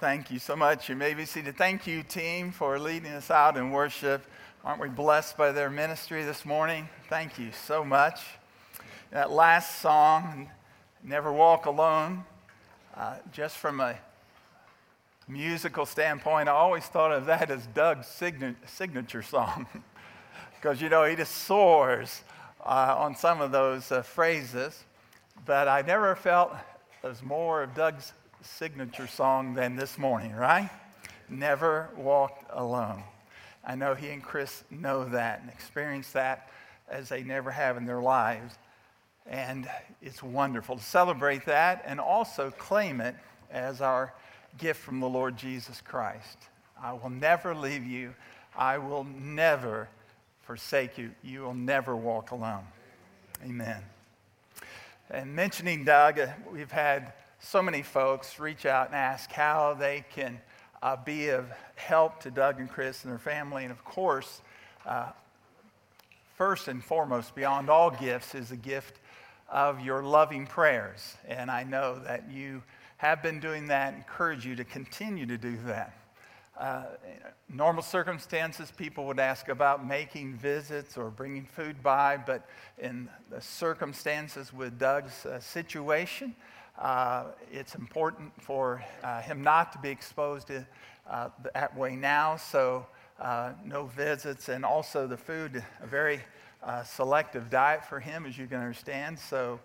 Thank you so much. You may be seated. Thank you, team, for leading us out in worship. Aren't we blessed by their ministry this morning? Thank you so much. That last song, Never Walk Alone, uh, just from a musical standpoint, I always thought of that as Doug's signature song. Because, you know, he just soars uh, on some of those uh, phrases. But I never felt there's more of Doug's signature song than this morning, right? Never walked alone. I know he and Chris know that and experience that as they never have in their lives. And it's wonderful to celebrate that and also claim it as our gift from the Lord Jesus Christ. I will never leave you. I will never forsake you. You will never walk alone. Amen. And mentioning Doug, uh, we've had so many folks reach out and ask how they can uh, be of help to Doug and Chris and their family. And of course, uh, first and foremost, beyond all gifts, is the gift of your loving prayers. And I know that you have been doing that, encourage you to continue to do that. Uh, normal circumstances, people would ask about making visits or bringing food by, but in the circumstances with Doug's uh, situation, uh, it's important for uh, him not to be exposed to, uh, that way now, so uh, no visits, and also the food, a very selective diet for him, as you can understand. So,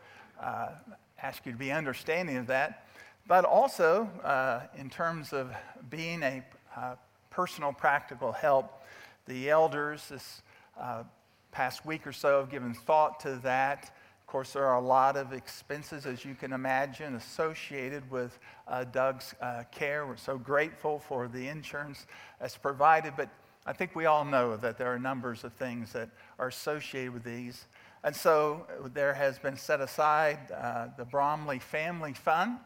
ask you to be understanding of that but also uh, in terms of being a uh, personal, practical help. The elders this uh, past week or so have given thought to that. Of course, there are a lot of expenses, as you can imagine, associated with uh, Doug's uh, care. We're so grateful for the insurance that's provided, but I think we all know that there are numbers of things that are associated with these. And so there has been set aside uh, the Bromley Family Fund.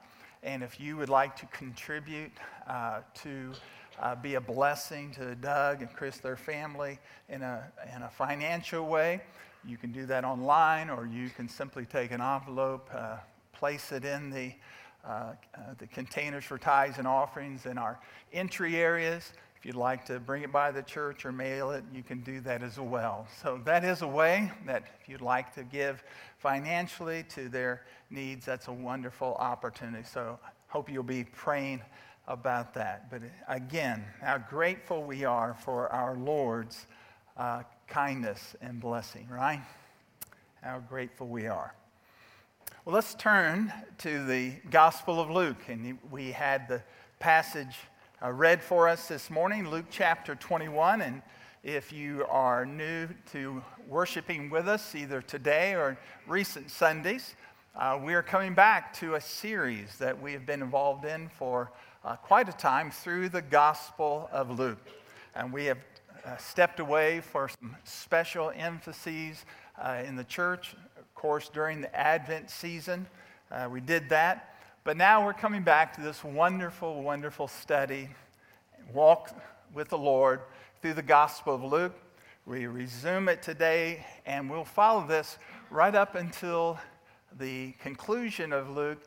And if you would like to contribute uh, to uh, be a blessing to Doug and Chris, their family, in a, in a financial way, you can do that online or you can simply take an envelope, uh, place it in the, uh, uh, the containers for tithes and offerings in our entry areas. If you'd like to bring it by the church or mail it, you can do that as well. So, that is a way that if you'd like to give financially to their needs, that's a wonderful opportunity. So, hope you'll be praying about that. But again, how grateful we are for our Lord's uh, kindness and blessing, right? How grateful we are. Well, let's turn to the Gospel of Luke. And we had the passage uh, read for us this morning, Luke chapter 21. And if you are new to worshiping with us, either today or recent Sundays, uh, we are coming back to a series that we have been involved in for uh, quite a time through the Gospel of Luke. And we have uh, stepped away for some special emphases uh, in the church, of course, during the Advent season. Uh, we did that. But now we're coming back to this wonderful, wonderful study, walk with the Lord through the Gospel of Luke. We resume it today, and we'll follow this right up until the conclusion of Luke.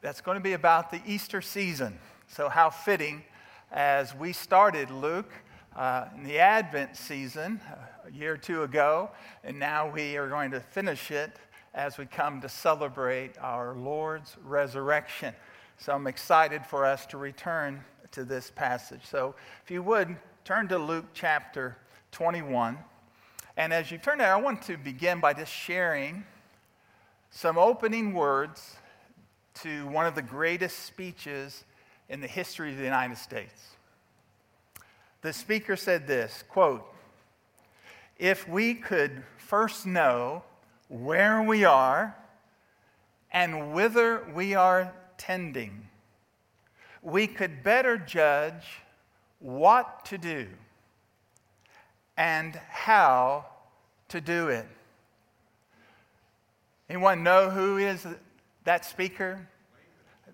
That's going to be about the Easter season. So, how fitting as we started Luke uh, in the Advent season uh, a year or two ago, and now we are going to finish it as we come to celebrate our Lord's resurrection. So I'm excited for us to return to this passage. So if you would, turn to Luke chapter 21. And as you turn there, I want to begin by just sharing some opening words to one of the greatest speeches in the history of the United States. The speaker said this quote, If we could first know where we are, and whither we are tending, we could better judge what to do and how to do it. Anyone know who is that speaker?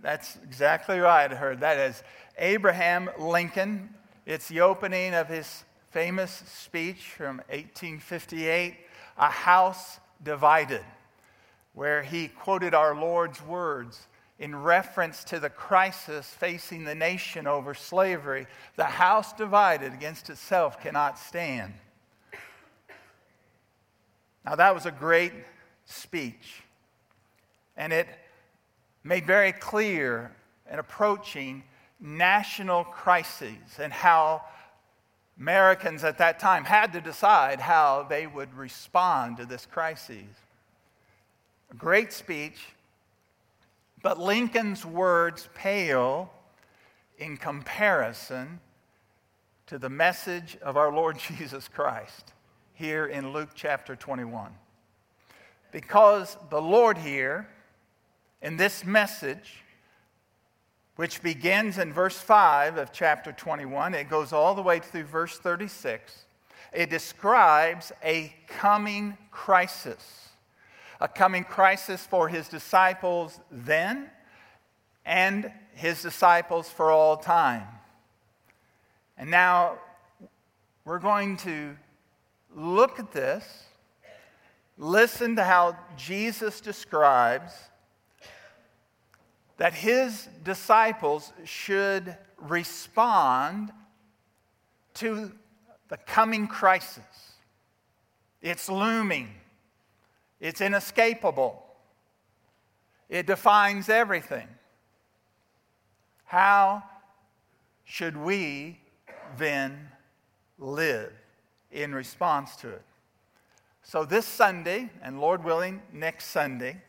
That's exactly right. I heard that is Abraham Lincoln. It's the opening of his famous speech from 1858 A House divided, where he quoted our Lord's words in reference to the crisis facing the nation over slavery. The house divided against itself cannot stand. Now, that was a great speech, and it made very clear and approaching national crises and how Americans at that time had to decide how they would respond to this crisis. A great speech, but Lincoln's words pale in comparison to the message of our Lord Jesus Christ here in Luke chapter 21. Because the Lord here, in this message, which begins in verse 5 of chapter 21, it goes all the way through verse 36, it describes a coming crisis a coming crisis for his disciples then and his disciples for all time. And now we're going to look at this, listen to how Jesus describes that his disciples should respond to the coming crisis. It's looming. It's inescapable. It defines everything. How should we then live in response to it? So, this Sunday, and Lord willing, next Sunday,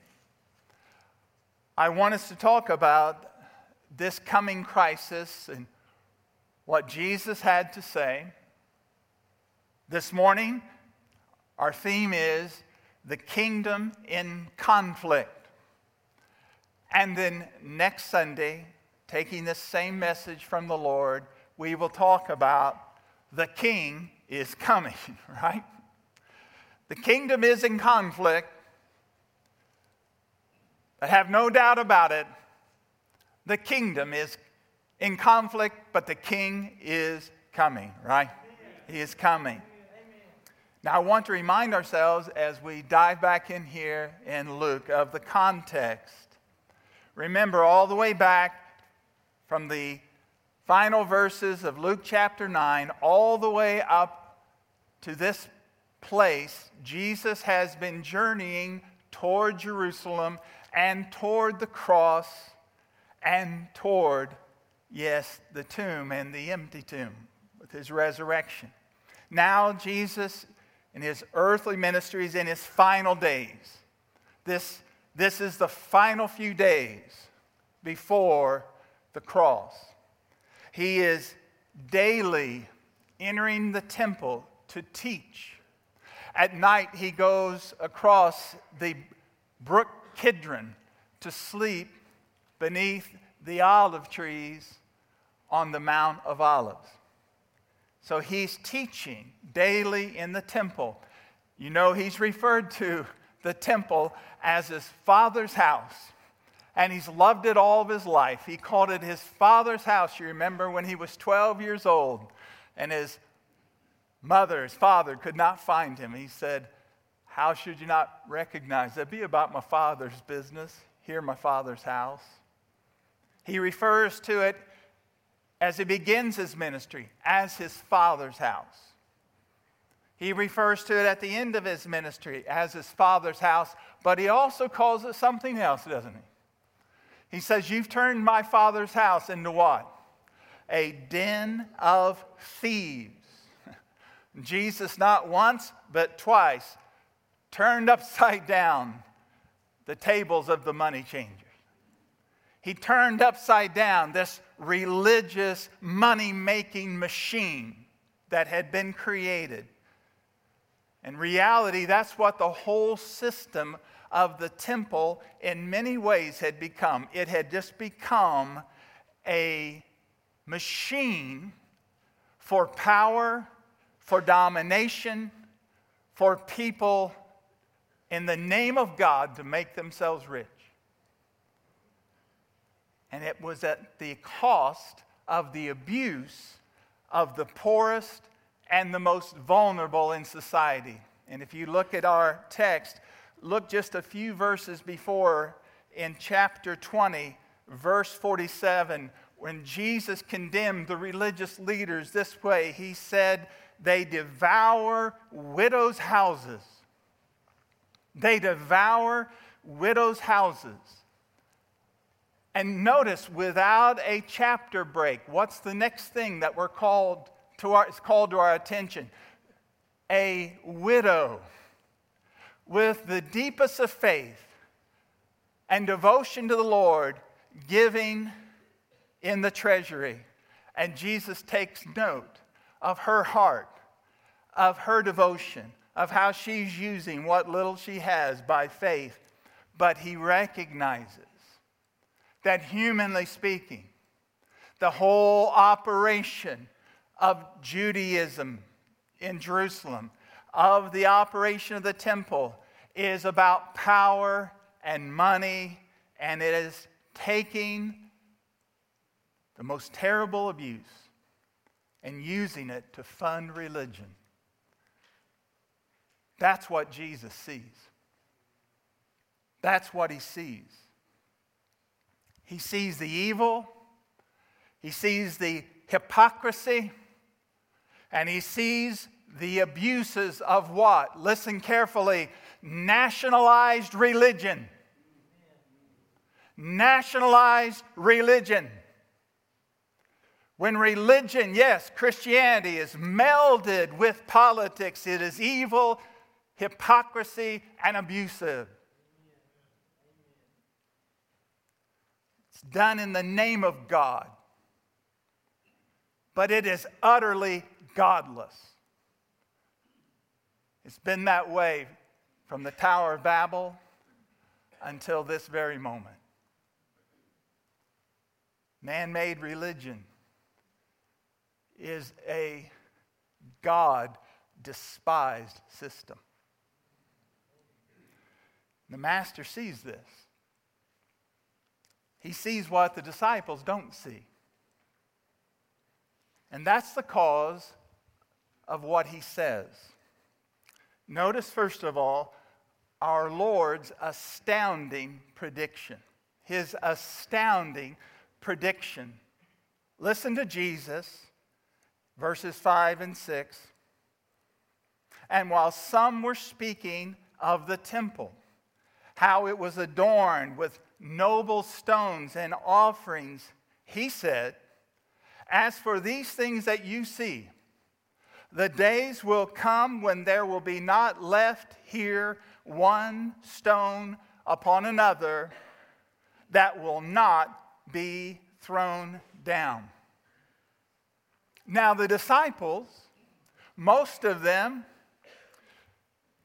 I want us to talk about this coming crisis and what Jesus had to say. This morning, our theme is the kingdom in conflict. And then next Sunday, taking this same message from the Lord, we will talk about the king is coming, right? The kingdom is in conflict. I have no doubt about it. The kingdom is in conflict, but the king is coming, right? He is coming. Now, I want to remind ourselves as we dive back in here in Luke of the context. Remember, all the way back from the final verses of Luke chapter 9, all the way up to this place, Jesus has been journeying toward Jerusalem and toward the cross and toward, yes, the tomb and the empty tomb with his resurrection. Now, Jesus in his earthly ministries in his final days. This, this is the final few days before the cross. He is daily entering the temple to teach. At night, he goes across the brook Kidron to sleep beneath the olive trees on the Mount of Olives. So he's teaching daily in the temple. You know, he's referred to the temple as his father's house. And he's loved it all of his life. He called it his father's house. You remember when he was 12 years old and his mother, his father, could not find him. He said, How should you not recognize that? Be about my father's business. Here, my father's house. He refers to it as he begins his ministry as his father's house. He refers to it at the end of his ministry as his father's house, but he also calls it something else, doesn't he? He says, You've turned my father's house into what? A den of thieves. Jesus, not once, but twice, turned upside down the tables of the money changers. He turned upside down this religious money making machine that had been created. In reality, that's what the whole system of the temple, in many ways, had become. It had just become a machine for power, for domination, for people in the name of God to make themselves rich and it was at the cost of the abuse of the poorest and the most vulnerable in society. And if you look at our text, look just a few verses before in chapter 20, verse 47, when Jesus condemned the religious leaders this way, he said, They devour widows' houses. They devour widows' houses. And notice, without a chapter break, what's the next thing that we're called to our, is called to our attention? A widow with the deepest of faith and devotion to the Lord, giving in the treasury. And Jesus takes note of her heart, of her devotion, of how she's using what little she has by faith. But he recognizes that, humanly speaking, the whole operation of Judaism in Jerusalem, of the operation of the temple, is about power and money, and it is taking the most terrible abuse and using it to fund religion. That's what Jesus sees. That's what he sees. He sees the evil, he sees the hypocrisy, and he sees the abuses of what? Listen carefully nationalized religion. Nationalized religion. When religion, yes, Christianity is melded with politics, it is evil, hypocrisy, and abusive. It's done in the name of God, but it is utterly godless. It's been that way from the Tower of Babel until this very moment. Man made religion is a God despised system. The master sees this. He sees what the disciples don't see. And that's the cause of what he says. Notice, first of all, our Lord's astounding prediction. His astounding prediction. Listen to Jesus verses 5 and 6. And while some were speaking of the temple, how it was adorned with noble stones and offerings, he said, As for these things that you see, the days will come when there will be not left here one stone upon another that will not be thrown down. Now, the disciples, most of them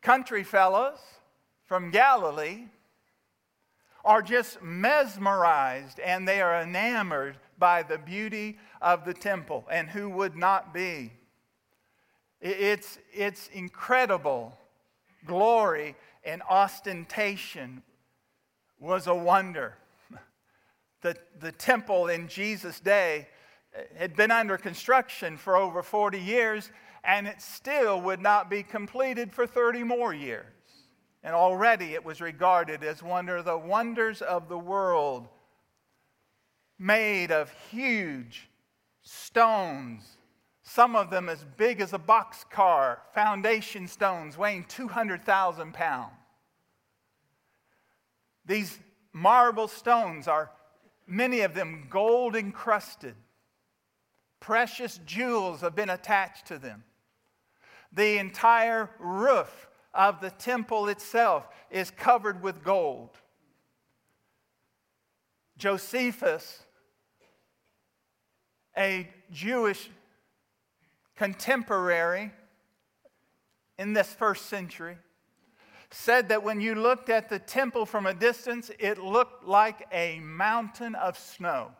country fellows from Galilee, are just mesmerized and they are enamored by the beauty of the temple. And who would not be? It's, it's incredible. Glory and ostentation was a wonder. The, the temple in Jesus' day eh, had been under construction for over 40 years, and it still would not be completed for 30 more years. And already it was regarded as one of the wonders of the world, made of huge stones, some of them as big as a boxcar, foundation stones weighing 200,000 pounds. These marble stones are, many of them, gold encrusted. Precious jewels have been attached to them. The entire roof of the temple itself is covered with gold. Josephus, a Jewish contemporary in this first century, said that when you looked at the temple from a distance, it looked like a mountain of snow.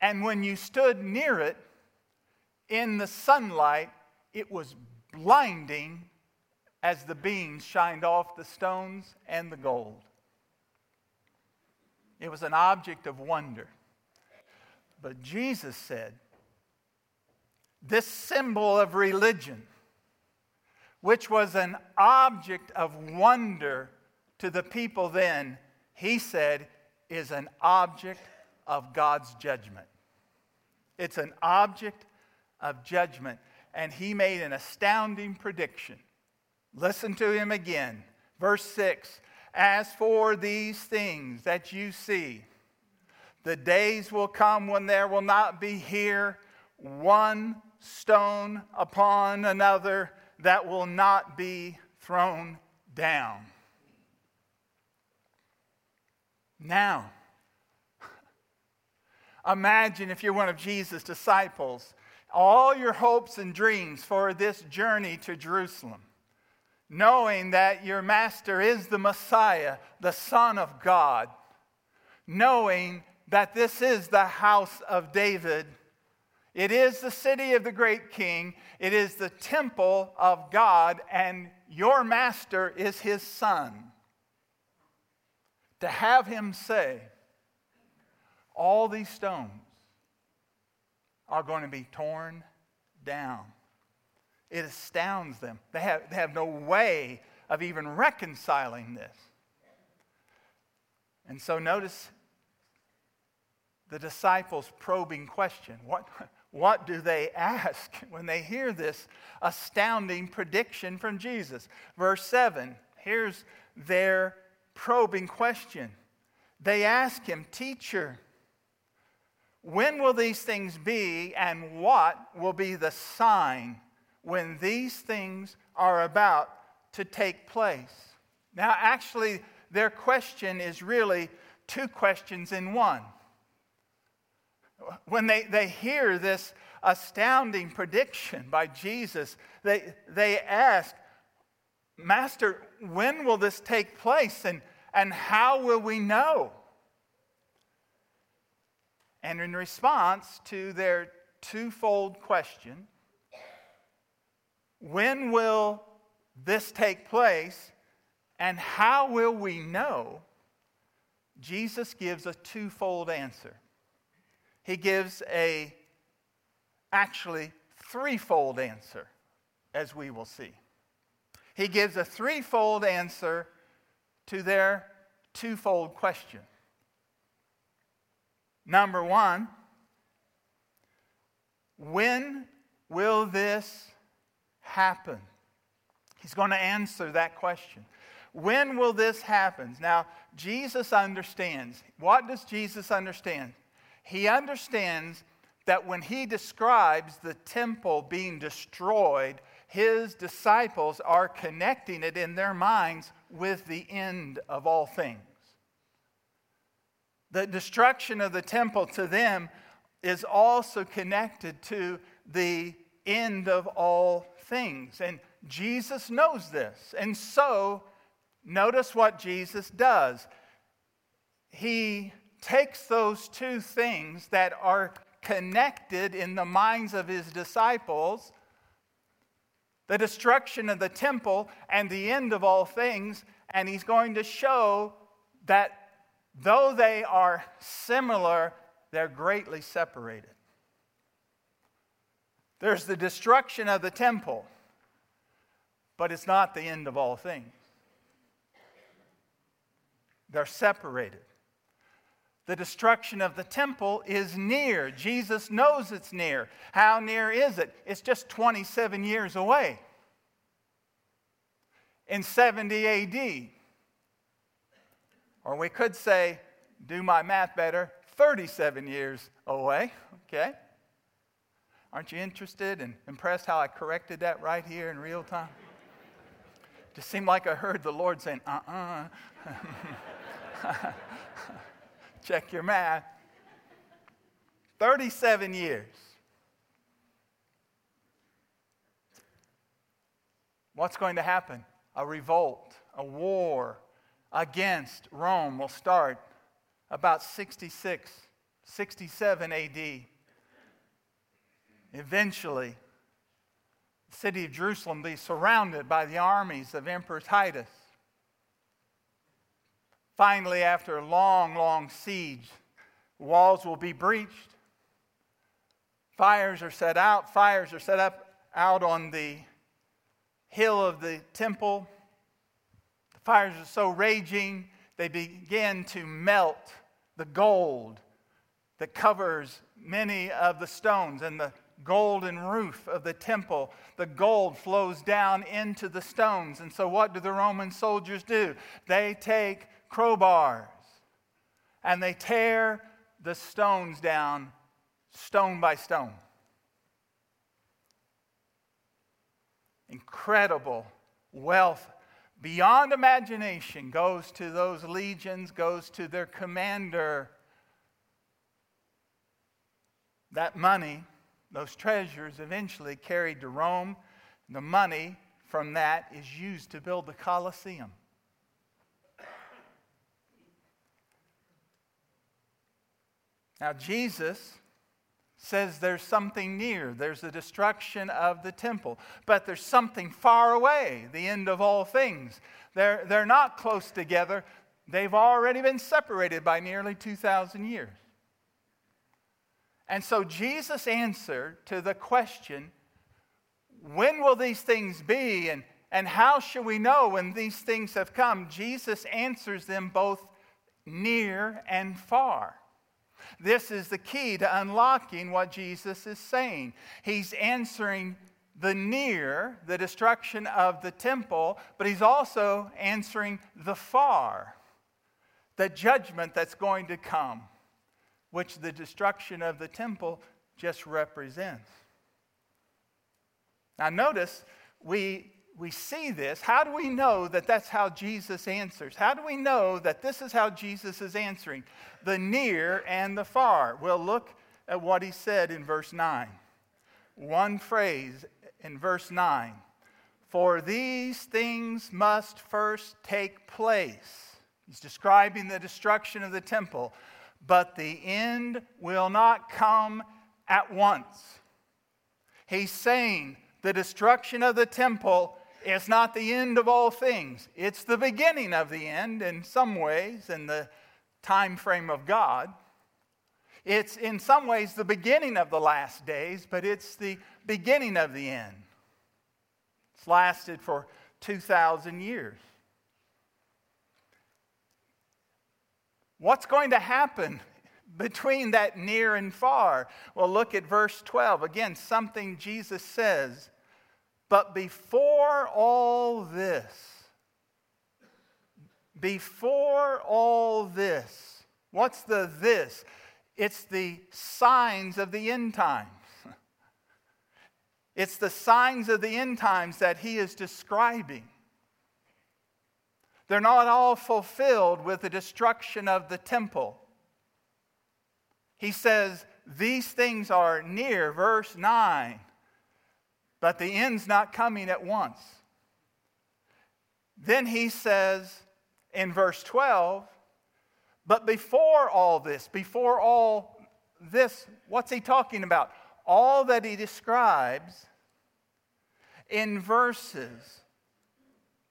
And when you stood near it in the sunlight, it was blinding as the beams shined off the stones and the gold. It was an object of wonder. But Jesus said, This symbol of religion, which was an object of wonder to the people then, he said, is an object of God's judgment. It's an object of judgment. And he made an astounding prediction. Listen to him again. Verse 6 As for these things that you see, the days will come when there will not be here one stone upon another that will not be thrown down. Now, imagine if you're one of Jesus' disciples, all your hopes and dreams for this journey to Jerusalem, knowing that your master is the Messiah, the Son of God, knowing that this is the house of David. It is the city of the great king. It is the temple of God, and your master is his son to have him say, all these stones are going to be torn down. It astounds them. They have, they have no way of even reconciling this. And so notice the disciples' probing question. What, what do they ask when they hear this astounding prediction from Jesus? Verse 7 here's their probing question. They ask him, Teacher, when will these things be, and what will be the sign when these things are about to take place? Now, actually, their question is really two questions in one. When they, they hear this astounding prediction by Jesus, they, they ask, Master, when will this take place and, and how will we know? And in response to their twofold question, when will this take place and how will we know? Jesus gives a twofold answer. He gives a actually threefold answer, as we will see he gives a threefold answer to their twofold question. Number one, when will this happen? He's going to answer that question. When will this happen? Now, Jesus understands. What does Jesus understand? He understands that when he describes the temple being destroyed, his disciples are connecting it in their minds with the end of all things. The destruction of the temple to them is also connected to the end of all things. And Jesus knows this. And so, notice what Jesus does. He takes those two things that are connected in the minds of his disciples the destruction of the temple and the end of all things, and he's going to show that though they are similar, they're greatly separated. There's the destruction of the temple, but it's not the end of all things. They're separated. The destruction of the temple is near. Jesus knows it's near. How near is it? It's just 27 years away. In 70 AD. Or we could say, do my math better, 37 years away. Okay? Aren't you interested and impressed how I corrected that right here in real time? Just seemed like I heard the Lord saying, uh uh-uh. uh Check your math. 37 years. What's going to happen? A revolt, a war against Rome will start about 66, 67 AD. Eventually, the city of Jerusalem will be surrounded by the armies of Emperor Titus. Finally, after a long, long siege, walls will be breached. Fires are set out. Fires are set up out on the hill of the temple. Fires are so raging, they begin to melt the gold that covers many of the stones and the golden roof of the temple. The gold flows down into the stones. And so, what do the Roman soldiers do? They take crowbars and they tear the stones down stone by stone. Incredible wealth beyond imagination goes to those legions, goes to their commander. That money, those treasures, eventually carried to Rome. The money from that is used to build the Colosseum. Now, Jesus says there's something near. There's the destruction of the temple. But there's something far away, the end of all things. They're, they're not close together, they've already been separated by nearly 2,000 years. And so Jesus answered to the question when will these things be and, and how shall we know when these things have come? Jesus answers them both near and far. This is the key to unlocking what Jesus is saying. He's answering the near, the destruction of the temple, but he's also answering the far, the judgment that's going to come, which the destruction of the temple just represents. Now, notice we we see this, how do we know that that's how Jesus answers? How do we know that this is how Jesus is answering? The near and the far. Well, look at what he said in verse 9. One phrase in verse 9 For these things must first take place. He's describing the destruction of the temple, but the end will not come at once. He's saying the destruction of the temple it's not the end of all things. It's the beginning of the end in some ways, in the time frame of God. It's in some ways the beginning of the last days, but it's the beginning of the end. It's lasted for 2,000 years. What's going to happen between that near and far? Well, look at verse 12. Again, something Jesus says but before all this, before all this, what's the this? It's the signs of the end times. It's the signs of the end times that he is describing. They're not all fulfilled with the destruction of the temple. He says, These things are near, verse 9. But the end's not coming at once. Then he says in verse 12, but before all this, before all this, what's he talking about? All that he describes in verses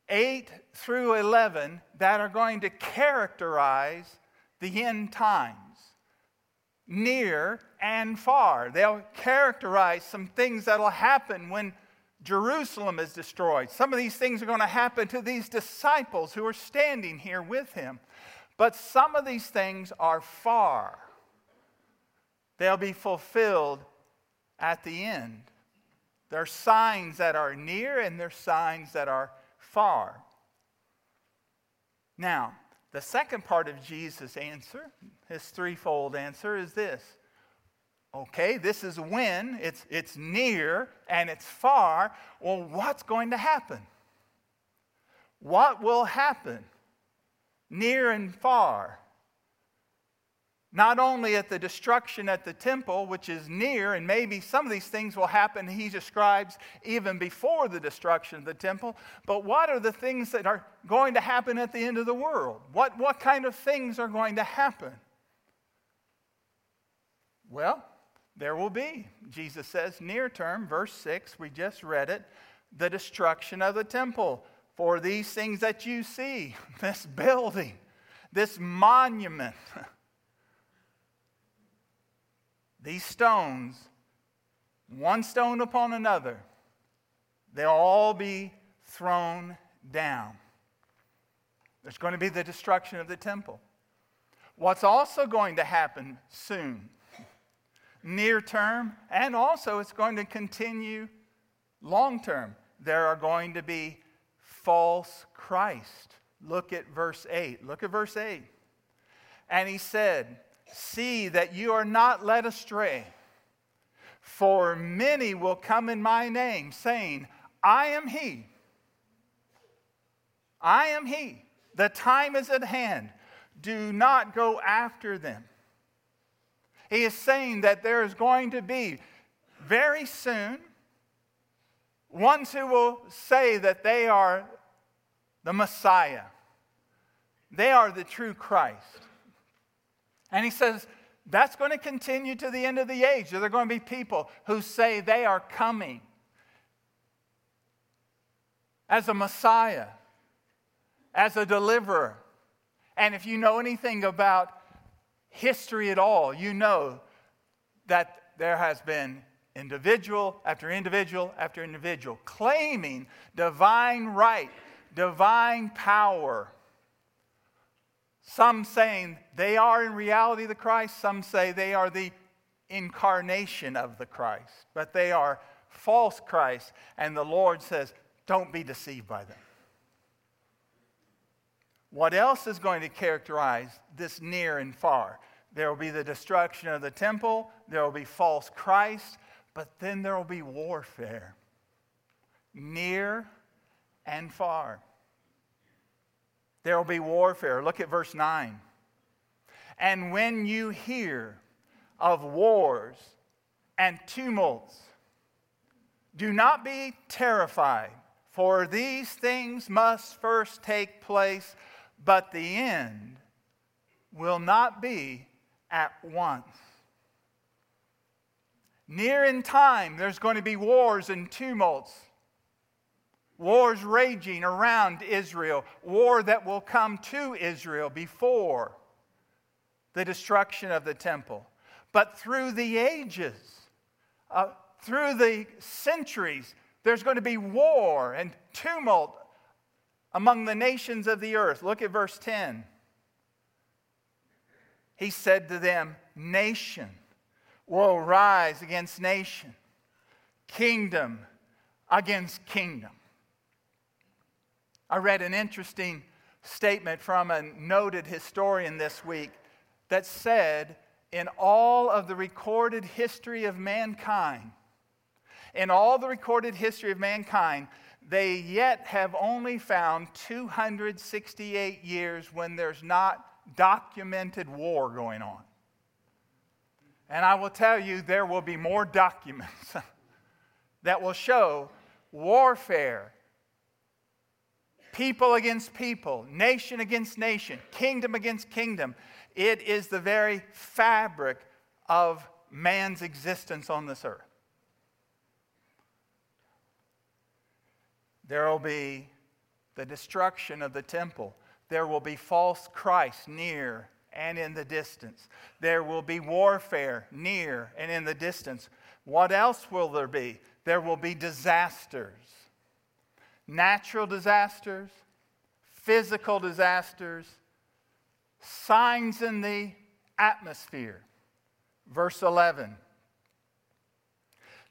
8 through 11 that are going to characterize the end times near and far. They'll characterize some things that'll happen when Jerusalem is destroyed. Some of these things are going to happen to these disciples who are standing here with him. But some of these things are far. They'll be fulfilled at the end. There are signs that are near and there are signs that are far. Now, the second part of Jesus' answer, his threefold answer, is this. Okay, this is when, it's, it's near and it's far. Well, what's going to happen? What will happen near and far? Not only at the destruction at the temple, which is near, and maybe some of these things will happen, he describes even before the destruction of the temple, but what are the things that are going to happen at the end of the world? What, what kind of things are going to happen? Well, there will be, Jesus says, near term, verse 6, we just read it, the destruction of the temple. For these things that you see, this building, this monument, these stones, one stone upon another, they'll all be thrown down. There's going to be the destruction of the temple. What's also going to happen soon, near term, and also it's going to continue long term. There are going to be false Christ. Look at verse 8. Look at verse 8. And he said, See that you are not led astray, for many will come in my name, saying, I am he. I am he. The time is at hand. Do not go after them. He is saying that there is going to be very soon ones who will say that they are the Messiah, they are the true Christ. And he says that's going to continue to the end of the age. There are going to be people who say they are coming as a Messiah, as a deliverer. And if you know anything about history at all, you know that there has been individual after individual after individual claiming divine right, divine power. Some saying they are in reality the Christ, some say they are the incarnation of the Christ, but they are false Christ. And the Lord says, don't be deceived by them. What else is going to characterize this near and far? There will be the destruction of the temple, there will be false Christ, but then there will be warfare near and far. There will be warfare. Look at verse 9. And when you hear of wars and tumults, do not be terrified, for these things must first take place, but the end will not be at once. Near in time, there's going to be wars and tumults. Wars raging around Israel, war that will come to Israel before the destruction of the temple. But through the ages, uh, through the centuries, there's going to be war and tumult among the nations of the earth. Look at verse 10. He said to them, Nation will rise against nation, kingdom against kingdom. I read an interesting statement from a noted historian this week that said, in all of the recorded history of mankind, in all the recorded history of mankind, they yet have only found 268 years when there's not documented war going on. And I will tell you, there will be more documents that will show warfare, people against people, nation against nation, kingdom against kingdom. It is the very fabric of man's existence on this earth. There will be the destruction of the temple. There will be false Christ near and in the distance. There will be warfare near and in the distance. What else will there be? There will be disasters natural disasters, physical disasters, signs in the atmosphere. Verse 11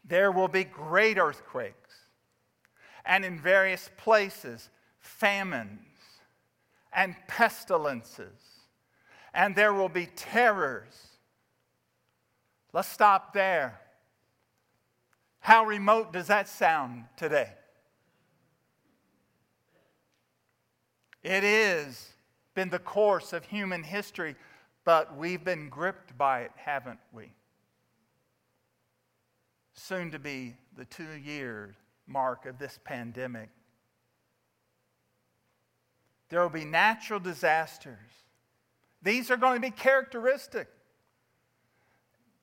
There will be great earthquakes, and in various places, famines and pestilences and there will be terrors. Let's stop there. How remote does that sound today? It is been the course of human history, but we've been gripped by it, haven't we? Soon to be the two year mark of this pandemic. There will be natural disasters these are going to be characteristic.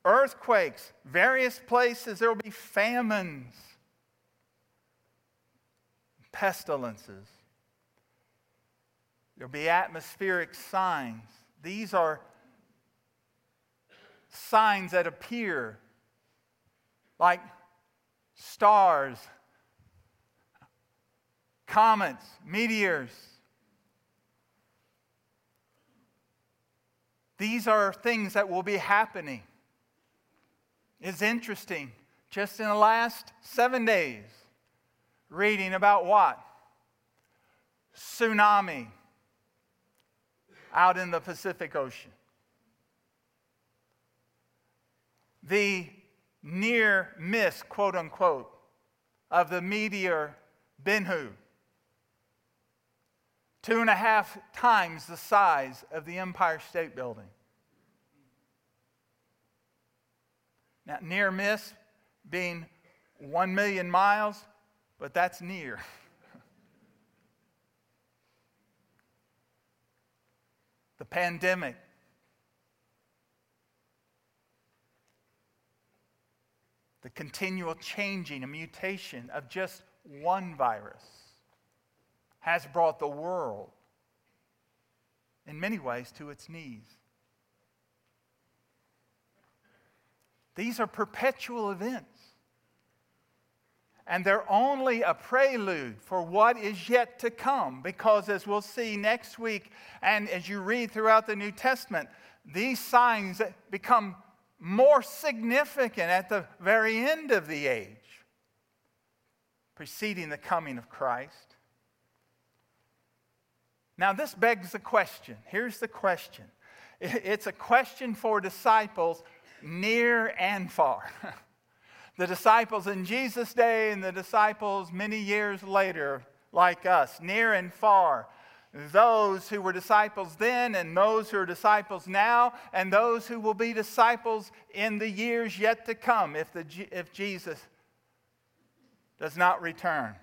Earthquakes, various places, there will be famines, pestilences. There'll be atmospheric signs. These are signs that appear like stars, comets, meteors. These are things that will be happening. It's interesting. Just in the last seven days, reading about what? Tsunami out in the Pacific Ocean. The near miss, quote unquote, of the meteor Bennu. Two and a half times the size of the Empire State Building. Now, near miss being one million miles, but that's near. the pandemic. The continual changing and mutation of just one virus has brought the world, in many ways, to its knees. These are perpetual events. And they're only a prelude for what is yet to come. Because as we'll see next week, and as you read throughout the New Testament, these signs become more significant at the very end of the age, preceding the coming of Christ. Now, this begs the question. Here's the question it's a question for disciples near and far. the disciples in Jesus' day and the disciples many years later, like us, near and far. Those who were disciples then, and those who are disciples now, and those who will be disciples in the years yet to come if, the, if Jesus does not return.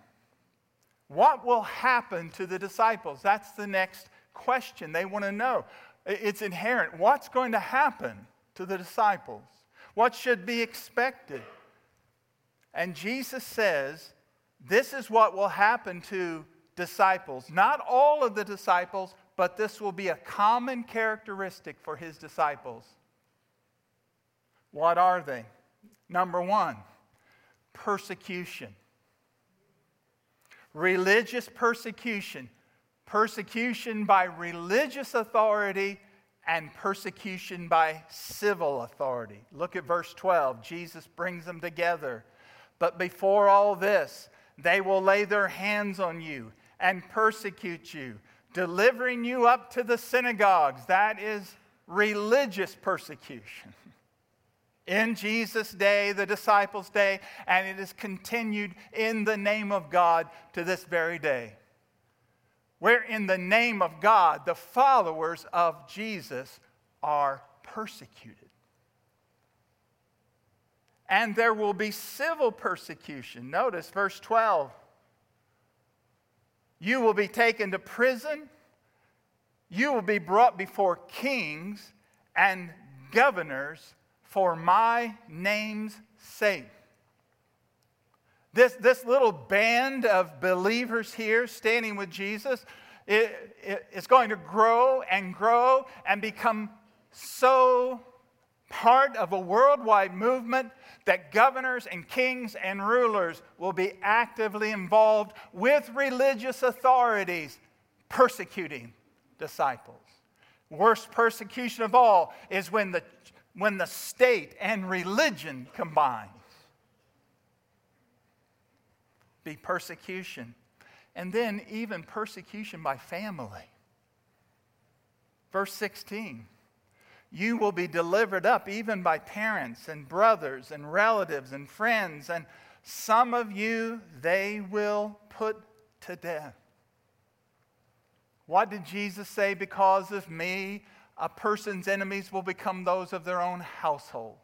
What will happen to the disciples? That's the next question they want to know. It's inherent. What's going to happen to the disciples? What should be expected? And Jesus says, This is what will happen to disciples. Not all of the disciples, but this will be a common characteristic for his disciples. What are they? Number one, persecution. Religious persecution. Persecution by religious authority and persecution by civil authority. Look at verse 12. Jesus brings them together. But before all this, they will lay their hands on you and persecute you, delivering you up to the synagogues. That is religious persecution. In Jesus' day, the disciples' day, and it is continued in the name of God to this very day where in the name of God, the followers of Jesus are persecuted. And there will be civil persecution. Notice verse 12. You will be taken to prison. You will be brought before kings and governors for my name's sake. This, this little band of believers here standing with Jesus it, it, going to grow and grow and become so part of a worldwide movement that governors and kings and rulers will be actively involved with religious authorities persecuting disciples. Worst persecution of all is when the, when the state and religion combine. be persecution. And then even persecution by family. Verse 16 You will be delivered up even by parents and brothers and relatives and friends, and some of you they will put to death. What did Jesus say? Because of me, a person's enemies will become those of their own household.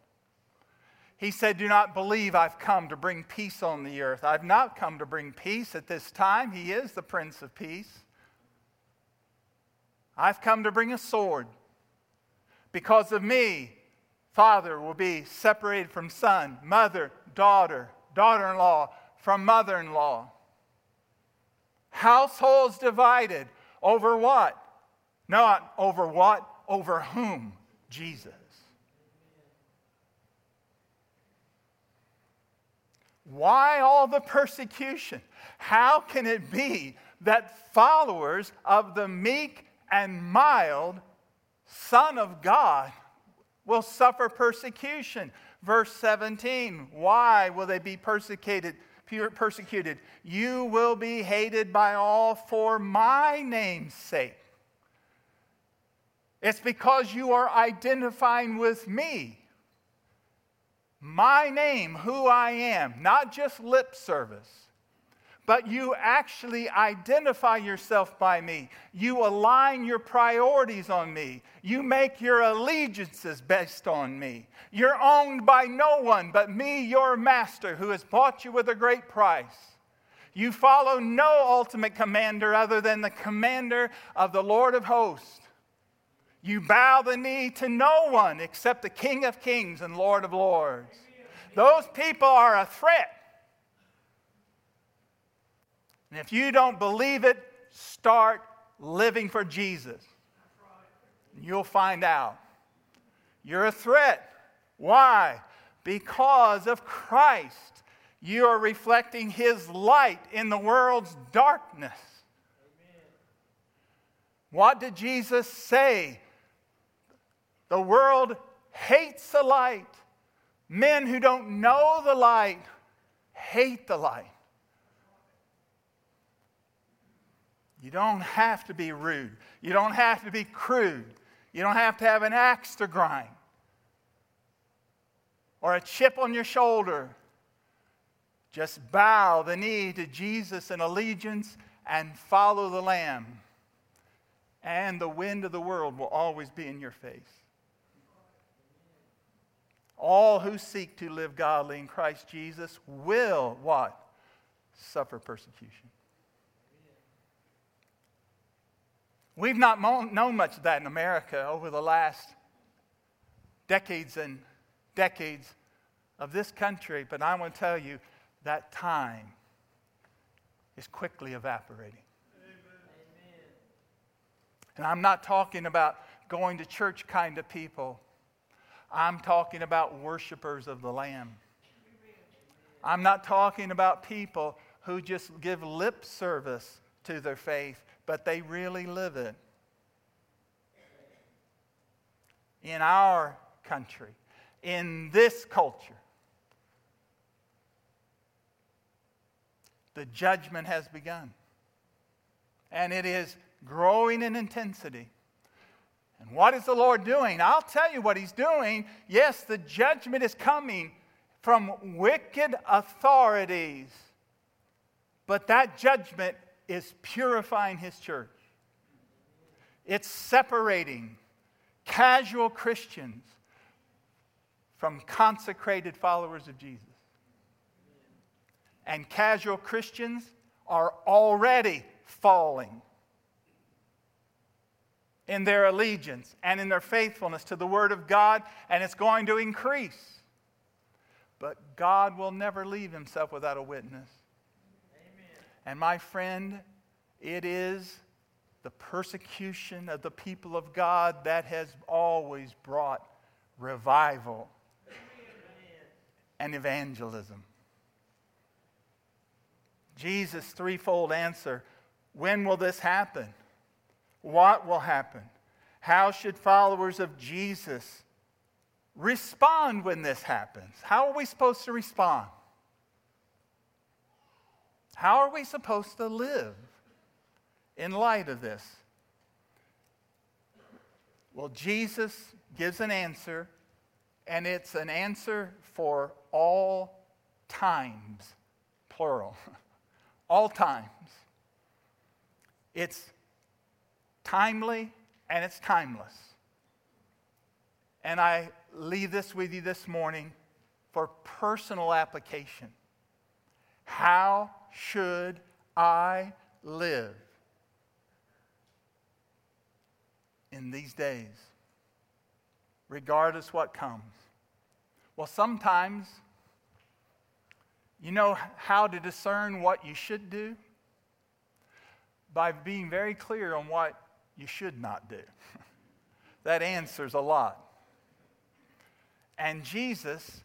He said, Do not believe I've come to bring peace on the earth. I've not come to bring peace at this time. He is the Prince of Peace. I've come to bring a sword. Because of me, father will be separated from son, mother, daughter, daughter in law from mother in law. Households divided over what? Not over what, over whom? Jesus. Why all the persecution? How can it be that followers of the meek and mild Son of God, will suffer persecution. Verse 17 Why will they be persecuted? Persecuted. You will be hated by all for my name's sake. It's because you are identifying with me. My name, who I am, not just lip service but you actually identify yourself by me. You align your priorities on me. You make your allegiances based on me. You're owned by no one but me, your master, who has bought you with a great price. You follow no ultimate commander other than the commander of the Lord of hosts. You bow the knee to no one except the King of kings and Lord of lords. Those people are a threat and if you don't believe it, start living for Jesus. You'll find out. You're a threat. Why? Because of Christ. You are reflecting His light in the world's darkness. Amen. What did Jesus say? The world hates the light. Men who don't know the light hate the light. You don't have to be rude. You don't have to be crude. You don't have to have an axe to grind or a chip on your shoulder. Just bow the knee to Jesus in allegiance and follow the Lamb. And the wind of the world will always be in your face. All who seek to live godly in Christ Jesus will what? Suffer persecution. We've not known much of that in America over the last decades and decades of this country, but I want to tell you that time is quickly evaporating. Amen. And I'm not talking about going to church kind of people. I'm talking about worshipers of the Lamb. I'm not talking about people who just give lip service to their faith, but they really live it. In our country, in this culture, the judgment has begun. And it is growing in intensity. And what is the Lord doing? I'll tell you what He's doing. Yes, the judgment is coming from wicked authorities. But that judgment is purifying his church. It's separating casual Christians from consecrated followers of Jesus. And casual Christians are already falling in their allegiance and in their faithfulness to the Word of God, and it's going to increase. But God will never leave Himself without a witness. And my friend, it is the persecution of the people of God that has always brought revival and evangelism. Jesus' threefold answer when will this happen? What will happen? How should followers of Jesus respond when this happens? How are we supposed to respond? How are we supposed to live in light of this? Well, Jesus gives an answer, and it's an answer for all times, plural. all times. It's timely and it's timeless. And I leave this with you this morning for personal application. How should I live in these days, regardless what comes? Well, sometimes you know how to discern what you should do? By being very clear on what you should not do. that answers a lot. And Jesus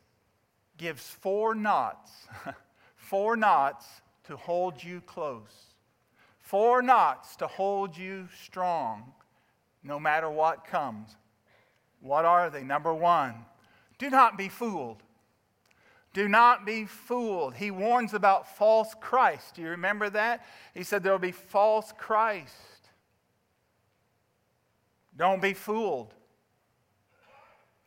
gives four knots, four knots to hold you close, four knots to hold you strong no matter what comes. What are they? Number one, do not be fooled. Do not be fooled. He warns about false Christ. Do you remember that? He said there will be false Christ. Don't be fooled.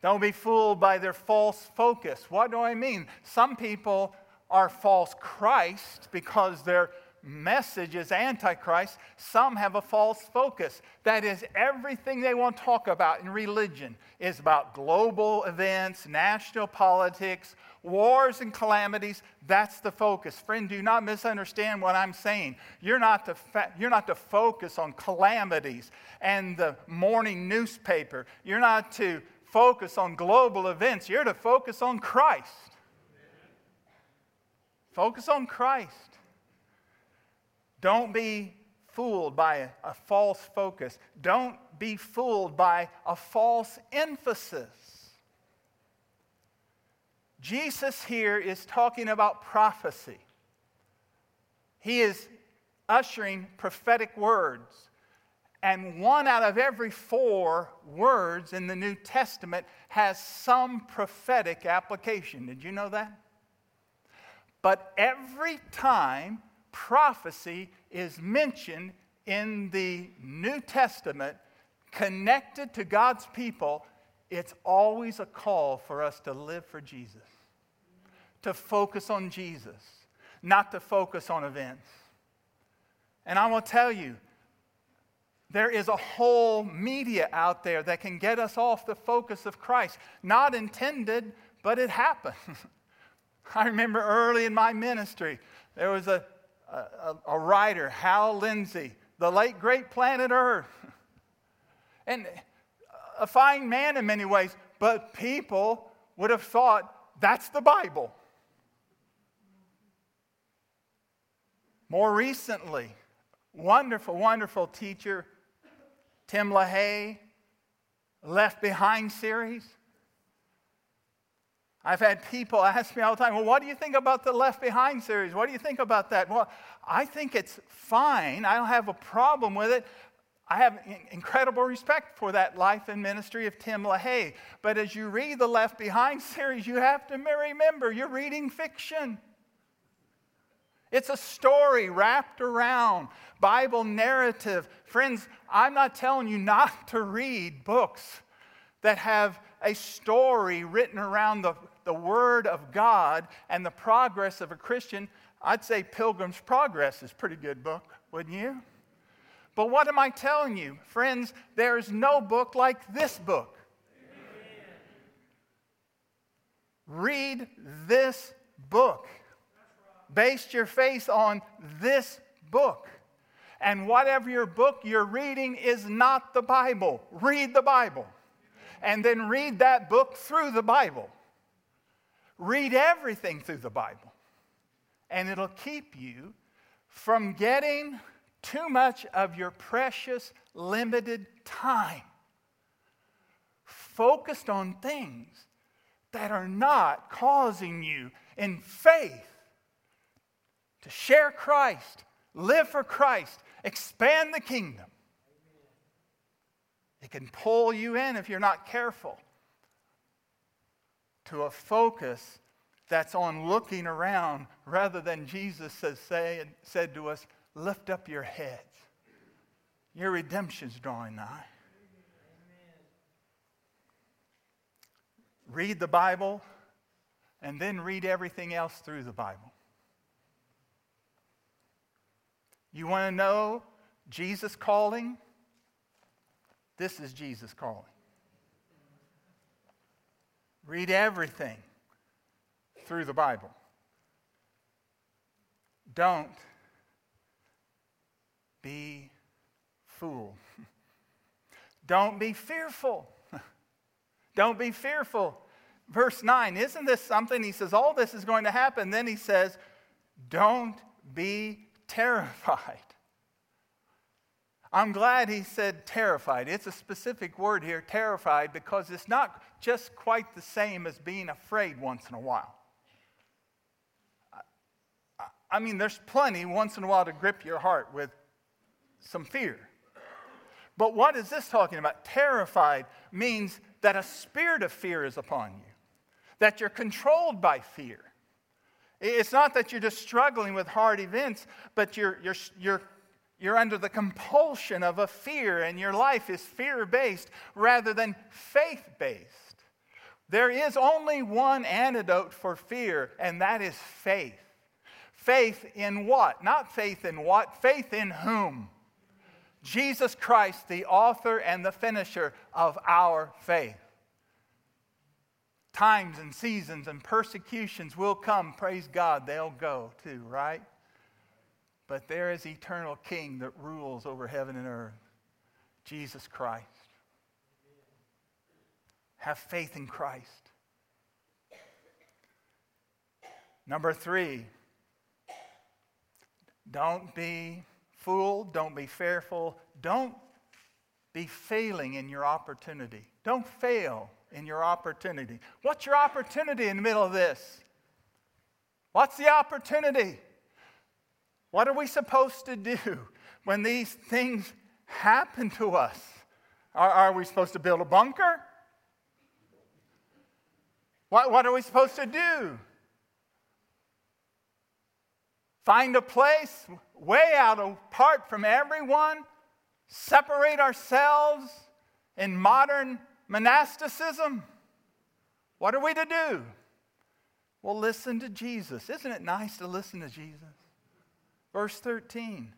Don't be fooled by their false focus. What do I mean? Some people are false Christ because their message is antichrist. Some have a false focus. That is, everything they want to talk about in religion is about global events, national politics, wars and calamities. That's the focus. Friend, do not misunderstand what I'm saying. You're not to, fa- you're not to focus on calamities and the morning newspaper. You're not to focus on global events. You're to focus on Christ. Focus on Christ. Don't be fooled by a, false focus. Don't be fooled by a false emphasis. Jesus here is talking about prophecy. He is ushering prophetic words. And one out of every four words in the New Testament has some prophetic application. Did you know that? But every time prophecy is mentioned in the New Testament connected to God's people, it's always a call for us to live for Jesus, to focus on Jesus, not to focus on events. And I will tell you, there is a whole media out there that can get us off the focus of Christ. Not intended, but it happens. I remember early in my ministry, there was a, a, a writer, Hal Lindsey, the late great planet Earth. And a fine man in many ways, but people would have thought that's the Bible. More recently, wonderful, wonderful teacher, Tim LaHaye, Left Behind series. I've had people ask me all the time, well, what do you think about the Left Behind series? What do you think about that? Well, I think it's fine. I don't have a problem with it. I have incredible respect for that life and ministry of Tim LaHaye. But as you read the Left Behind series, you have to remember you're reading fiction. It's a story wrapped around Bible narrative. Friends, I'm not telling you not to read books that have a story written around the the Word of God and the progress of a Christian, I'd say Pilgrim's Progress is a pretty good book, wouldn't you? But what am I telling you? Friends, there is no book like this book. Read this book. Base your faith on this book. And whatever your book you're reading is not the Bible. Read the Bible. And then read that book through the Bible. Read everything through the Bible, and it'll keep you from getting too much of your precious, limited time focused on things that are not causing you in faith to share Christ, live for Christ, expand the kingdom. It can pull you in if you're not careful to a focus that's on looking around rather than Jesus says, say, said to us, Lift up your heads. Your redemption's drawing nigh. Read the Bible and then read everything else through the Bible. You want to know Jesus calling? This is Jesus calling. Read everything through the Bible. Don't be fooled. Don't be fearful. Don't be fearful. Verse 9, isn't this something? He says, All this is going to happen. Then he says, Don't be terrified. I'm glad he said terrified. It's a specific word here, terrified, because it's not just quite the same as being afraid once in a while. I mean, there's plenty once in a while to grip your heart with some fear. But what is this talking about? Terrified means that a spirit of fear is upon you, that you're controlled by fear. It's not that you're just struggling with hard events, but you're, you're, you're, you're under the compulsion of a fear, and your life is fear based rather than faith based. There is only one antidote for fear, and that is faith. Faith in what? Not faith in what? Faith in whom? Jesus Christ, the author and the finisher of our faith. Times and seasons and persecutions will come, praise God, they'll go too, right? But there is eternal King that rules over heaven and earth, Jesus Christ. Have faith in Christ. Number three, don't be fooled, don't be fearful, don't be failing in your opportunity. Don't fail in your opportunity. What's your opportunity in the middle of this? What's the opportunity? What are we supposed to do when these things happen to us? Are, are we supposed to build a bunker? What, what are we supposed to do? Find a place way out apart from everyone, separate ourselves in modern monasticism? What are we to do? Well, listen to Jesus. Isn't it nice to listen to Jesus? Verse 13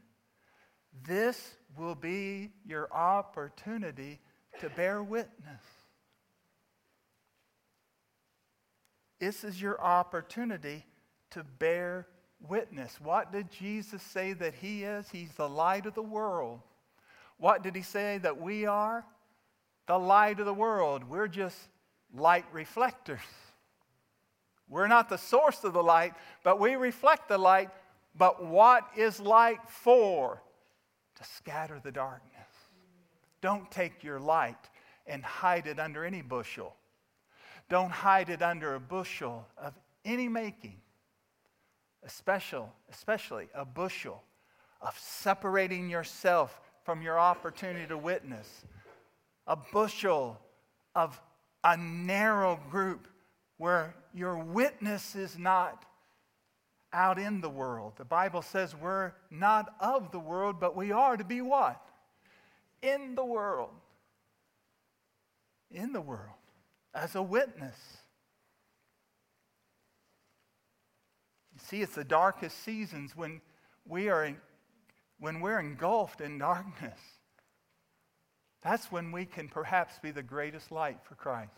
This will be your opportunity to bear witness. This is your opportunity to bear witness. What did Jesus say that He is? He's the light of the world. What did He say that we are? The light of the world. We're just light reflectors. We're not the source of the light, but we reflect the light. But what is light for? To scatter the darkness. Don't take your light and hide it under any bushel. Don't hide it under a bushel of any making especially, especially a bushel of separating yourself from your opportunity to witness, a bushel of a narrow group where your witness is not out in the world. The Bible says we're not of the world, but we are to be what? In the world. In the world. As a witness. You see, it's the darkest seasons when we are in, when we're engulfed in darkness. That's when we can perhaps be the greatest light for Christ.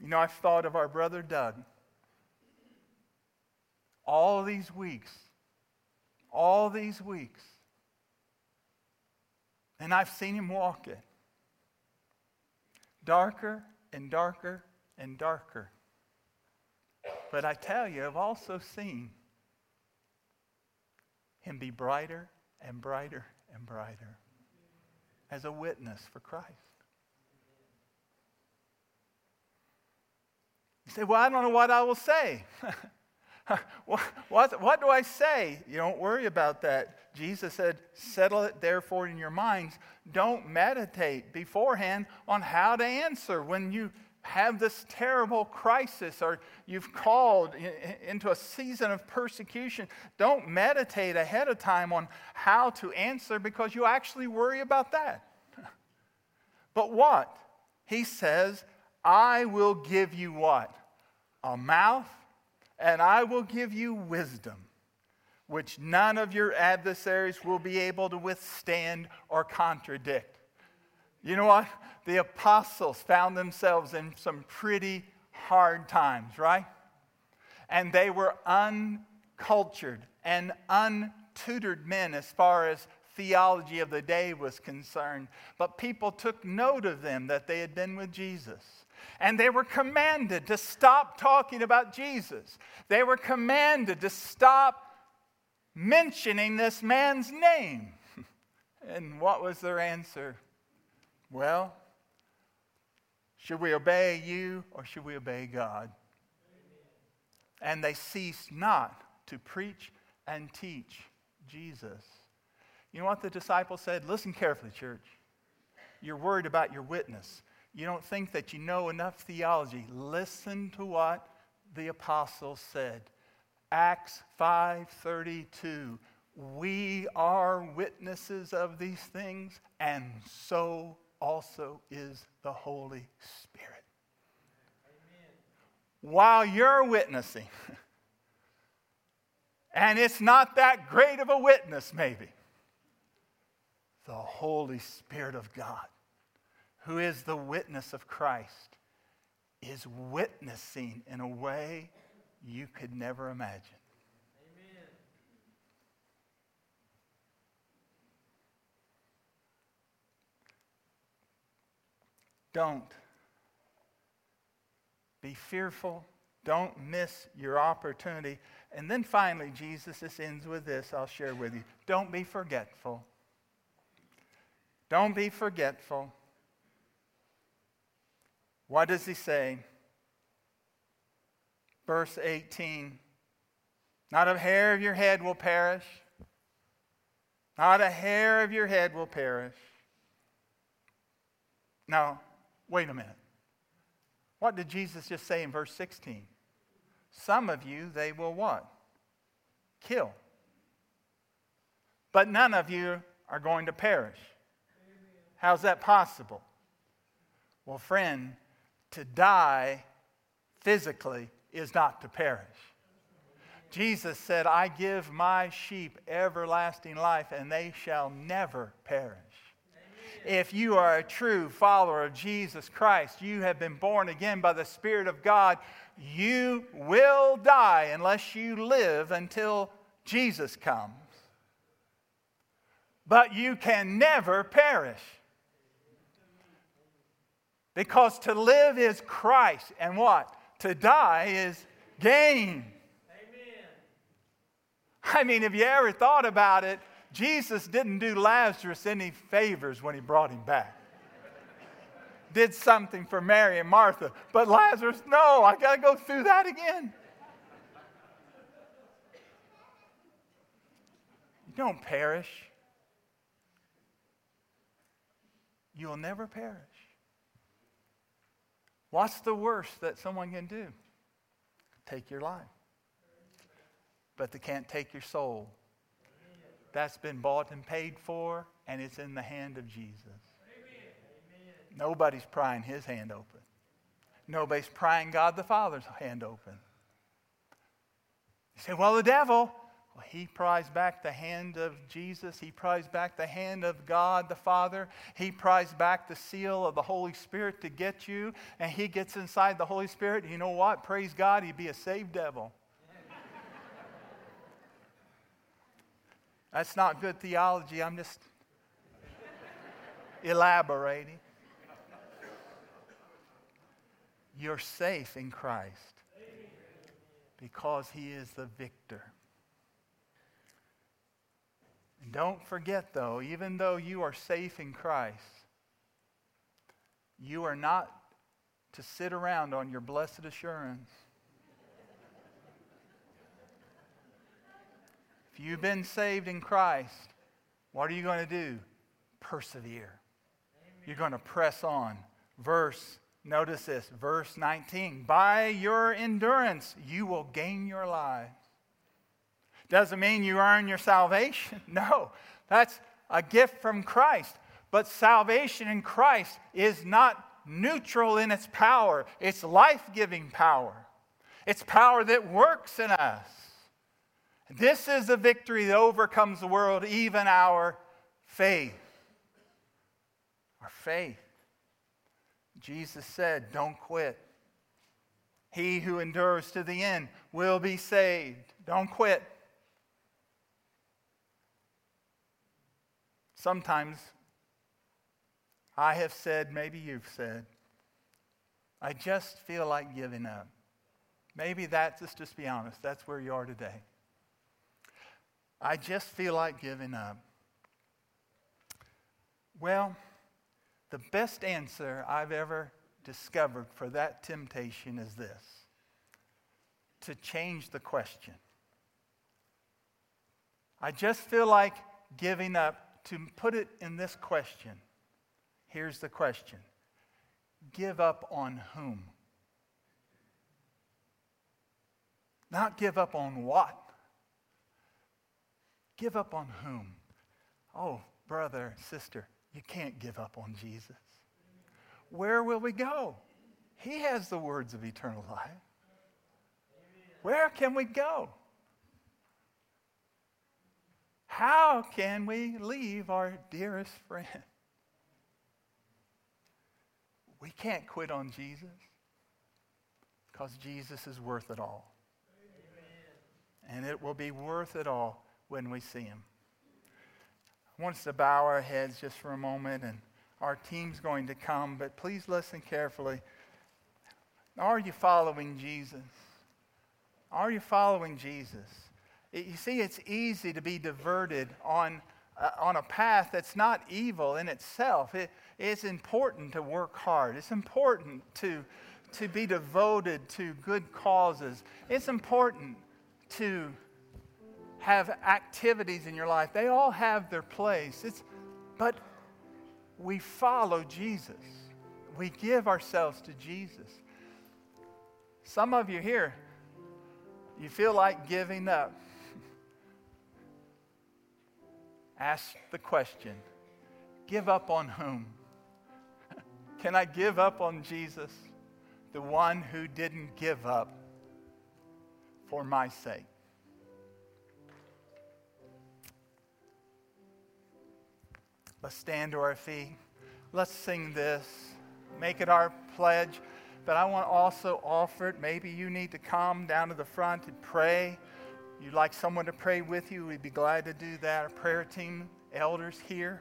You know, I've thought of our brother Doug. All these weeks, all these weeks, and I've seen him walk it. Darker and darker and darker. But I tell you, I've also seen him be brighter and brighter and brighter as a witness for Christ. You say, Well, I don't know what I will say. what, what, do I say? You don't worry about that. Jesus said, Settle it therefore in your minds. Don't meditate beforehand on how to answer when you have this terrible crisis or you've called into a season of persecution, don't meditate ahead of time on how to answer because you actually worry about that. But what? He says, I will give you what? A mouth, and I will give you wisdom, which none of your adversaries will be able to withstand or contradict. You know what? The apostles found themselves in some pretty hard times, right? And they were uncultured and untutored men as far as theology of the day was concerned. But people took note of them that they had been with Jesus. And they were commanded to stop talking about Jesus. They were commanded to stop mentioning this man's name. And what was their answer? Well, should we obey you or should we obey God? And they ceased not to preach and teach Jesus. You know what the disciples said? Listen carefully, church. you're worried about your witness. You don't think that you know enough theology. Listen to what the apostles said. Acts 5:32 We are witnesses of these things and so also is the Holy Spirit. Amen. While you're witnessing and it's not that great of a witness maybe. The Holy Spirit of God, who is the witness of Christ, is witnessing in a way you could never imagine. Don't be fearful. Don't miss your opportunity. And then finally, Jesus, this ends with this I'll share with you. Don't be forgetful. Don't be forgetful. What does he say? Verse 18 Not a hair of your head will perish. Not a hair of your head will perish. Now, wait a minute. What did Jesus just say in verse 16? Some of you they will what? Kill. But none of you are going to perish. How's that possible? Well, friend, to die physically is not to perish. Jesus said, I give my sheep everlasting life, and they shall never perish. If you are a true follower of Jesus Christ, you have been born again by the Spirit of God, you will die unless you live until Jesus comes. But you can never perish. Because to live is Christ, and what? To die is gain. Amen. I mean, have you ever thought about it? Jesus didn't do Lazarus any favors when he brought him back did something for Mary and Martha. But Lazarus, no, I got to go through that again. You don't perish. You'll never perish. What's the worst that someone can do? Take your life. But they can't take your soul. That's been bought and paid for, and it's in the hand of Jesus. Nobody's prying his hand open. Nobody's prying God the Father's hand open. You say, well, the devil. He pries back the hand of Jesus. He pries back the hand of God the Father. He pries back the seal of the Holy Spirit to get you, and he gets inside the Holy Spirit. You know what? Praise God, he'd be a saved devil. That's not good theology. I'm just elaborating. You're safe in Christ because he is the victor. And don't forget, though, even though you are safe in Christ, you are not to sit around on your blessed assurance. If you've been saved in Christ, what are you going to do? Persevere. You're going to press on. Verse Notice this, verse 19. By your endurance, you will gain your lives. Doesn't mean you earn your salvation. No, that's a gift from Christ. But salvation in Christ is not neutral in its power, it's life giving power. It's power that works in us. This is the victory that overcomes the world, even our faith. Our faith. Jesus said, Don't quit. He who endures to the end will be saved. Don't quit. Sometimes I have said, maybe you've said, I just feel like giving up. Maybe that's, let's just be honest, that's where you are today. I just feel like giving up. Well, the best answer I've ever discovered for that temptation is this to change the question. I just feel like giving up to put it in this question Here's the question Give up on whom? Not give up on what? Give up on whom? Oh, brother, sister, you can't give up on Jesus. Where will we go? He has the words of eternal life. Where can we go? How can we leave our dearest friend? We can't quit on Jesus because Jesus is worth it all. And it will be worth it all when we see him. I want us to bow our heads just for a moment, and our team's going to come, but please listen carefully. Are you following Jesus? Are you following Jesus? You see, it's easy to be diverted on, uh, on a path that's not evil in itself. It, it's important to work hard, it's important to, to be devoted to good causes, it's important to have activities in your life. They all have their place. It's, but we follow Jesus. We give ourselves to Jesus. Some of you here, you feel like giving up. Ask the question give up on whom? Can I give up on Jesus, the one who didn't give up for my sake? Let's stand to our feet. Let's sing this. Make it our pledge. But I want to also offer it. Maybe you need to come down to the front and pray. You'd like someone to pray with you, we'd be glad to do that. Our prayer team, elders here.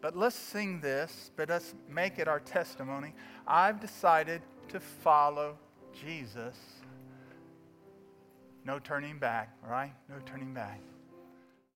But let's sing this, but let's make it our testimony. I've decided to follow Jesus. No turning back, all right? No turning back.